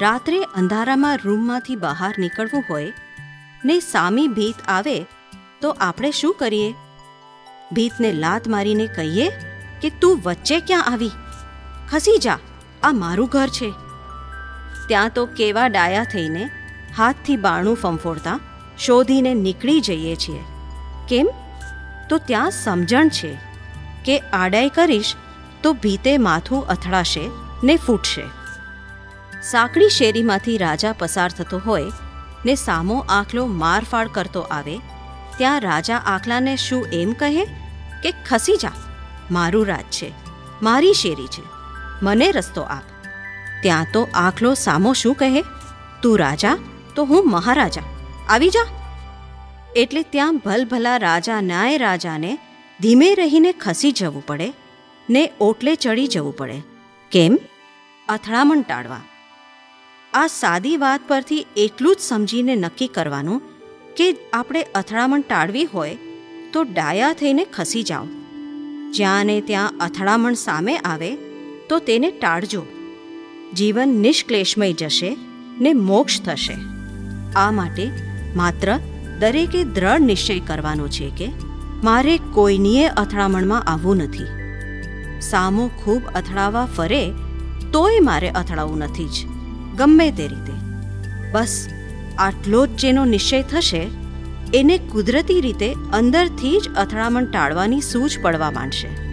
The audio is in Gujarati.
રાત્રે અંધારામાં રૂમમાંથી બહાર નીકળવું હોય, ને સામી ભીત આવે, તો આપણે શું કરીએ? ભીતને લાત મારીને કહીએ કે, તું વચ્ચે ક્યાં આવી? ખસી જા. આ મારું ઘર છે. ત્યાં તો કેવા ડાયા થઈને હાથથી બાણું ફંફોડતા શોધીને નીકળી જઈએ છીએ. કેમ? તો ત્યાં સમજણ છે કે આડાઈ કરીશ તો ભીતે માથું અથડાશે ને ફૂટશે. સાંકડી શેરીમાંથી રાજા પસાર થતો હોય ને સામો આખલો મારફાડ કરતો આવે, ત્યાં રાજા આખલાને શું એમ કહે કે, ખસી જા, મારું રાજ છે, મારી શેરી છે, મને રસ્તો આપ. ત્યાં તો આખલો સામો શું કહે, તું રાજા, તો હું મહારાજા, આવી જા. એટલે ત્યાં ભલભલા રાજા ન્યાય રાજાને ધીમે રહીને ખસી જવું પડે ને ઓટલે ચડી જવું પડે. કેમ? અથડામણ ટાળવા. આ સાદી વાત પરથી એટલું જ સમજીને નક્કી કરવાનું કે આપણે અથડામણ ટાળવી હોય તો ડાયા થઈને ખસી જાઓ. જ્યાં ને ત્યાં અથડામણ સામે આવે તો તેને ટાળજો. જીવન નિષ્ક્લેશમય જશે ને મોક્ષ થશે. આ માટે માત્ર દરેકે દ્રઢ નિશ્ચય કરવાનો છે કે મારે કોઈનીએ અથડામણમાં આવવું નથી. સામો ખૂબ અથડાવા ફરે તોય મારે અથડાવવું નથી જ. ગમે તે રીતે. બસ, આટલો જ જેનો નિશ્ચય થશે, એને કુદરતી રીતે અંદરથી જ અથડામણ ટાળવાની સૂઝ પડવા માંડશે.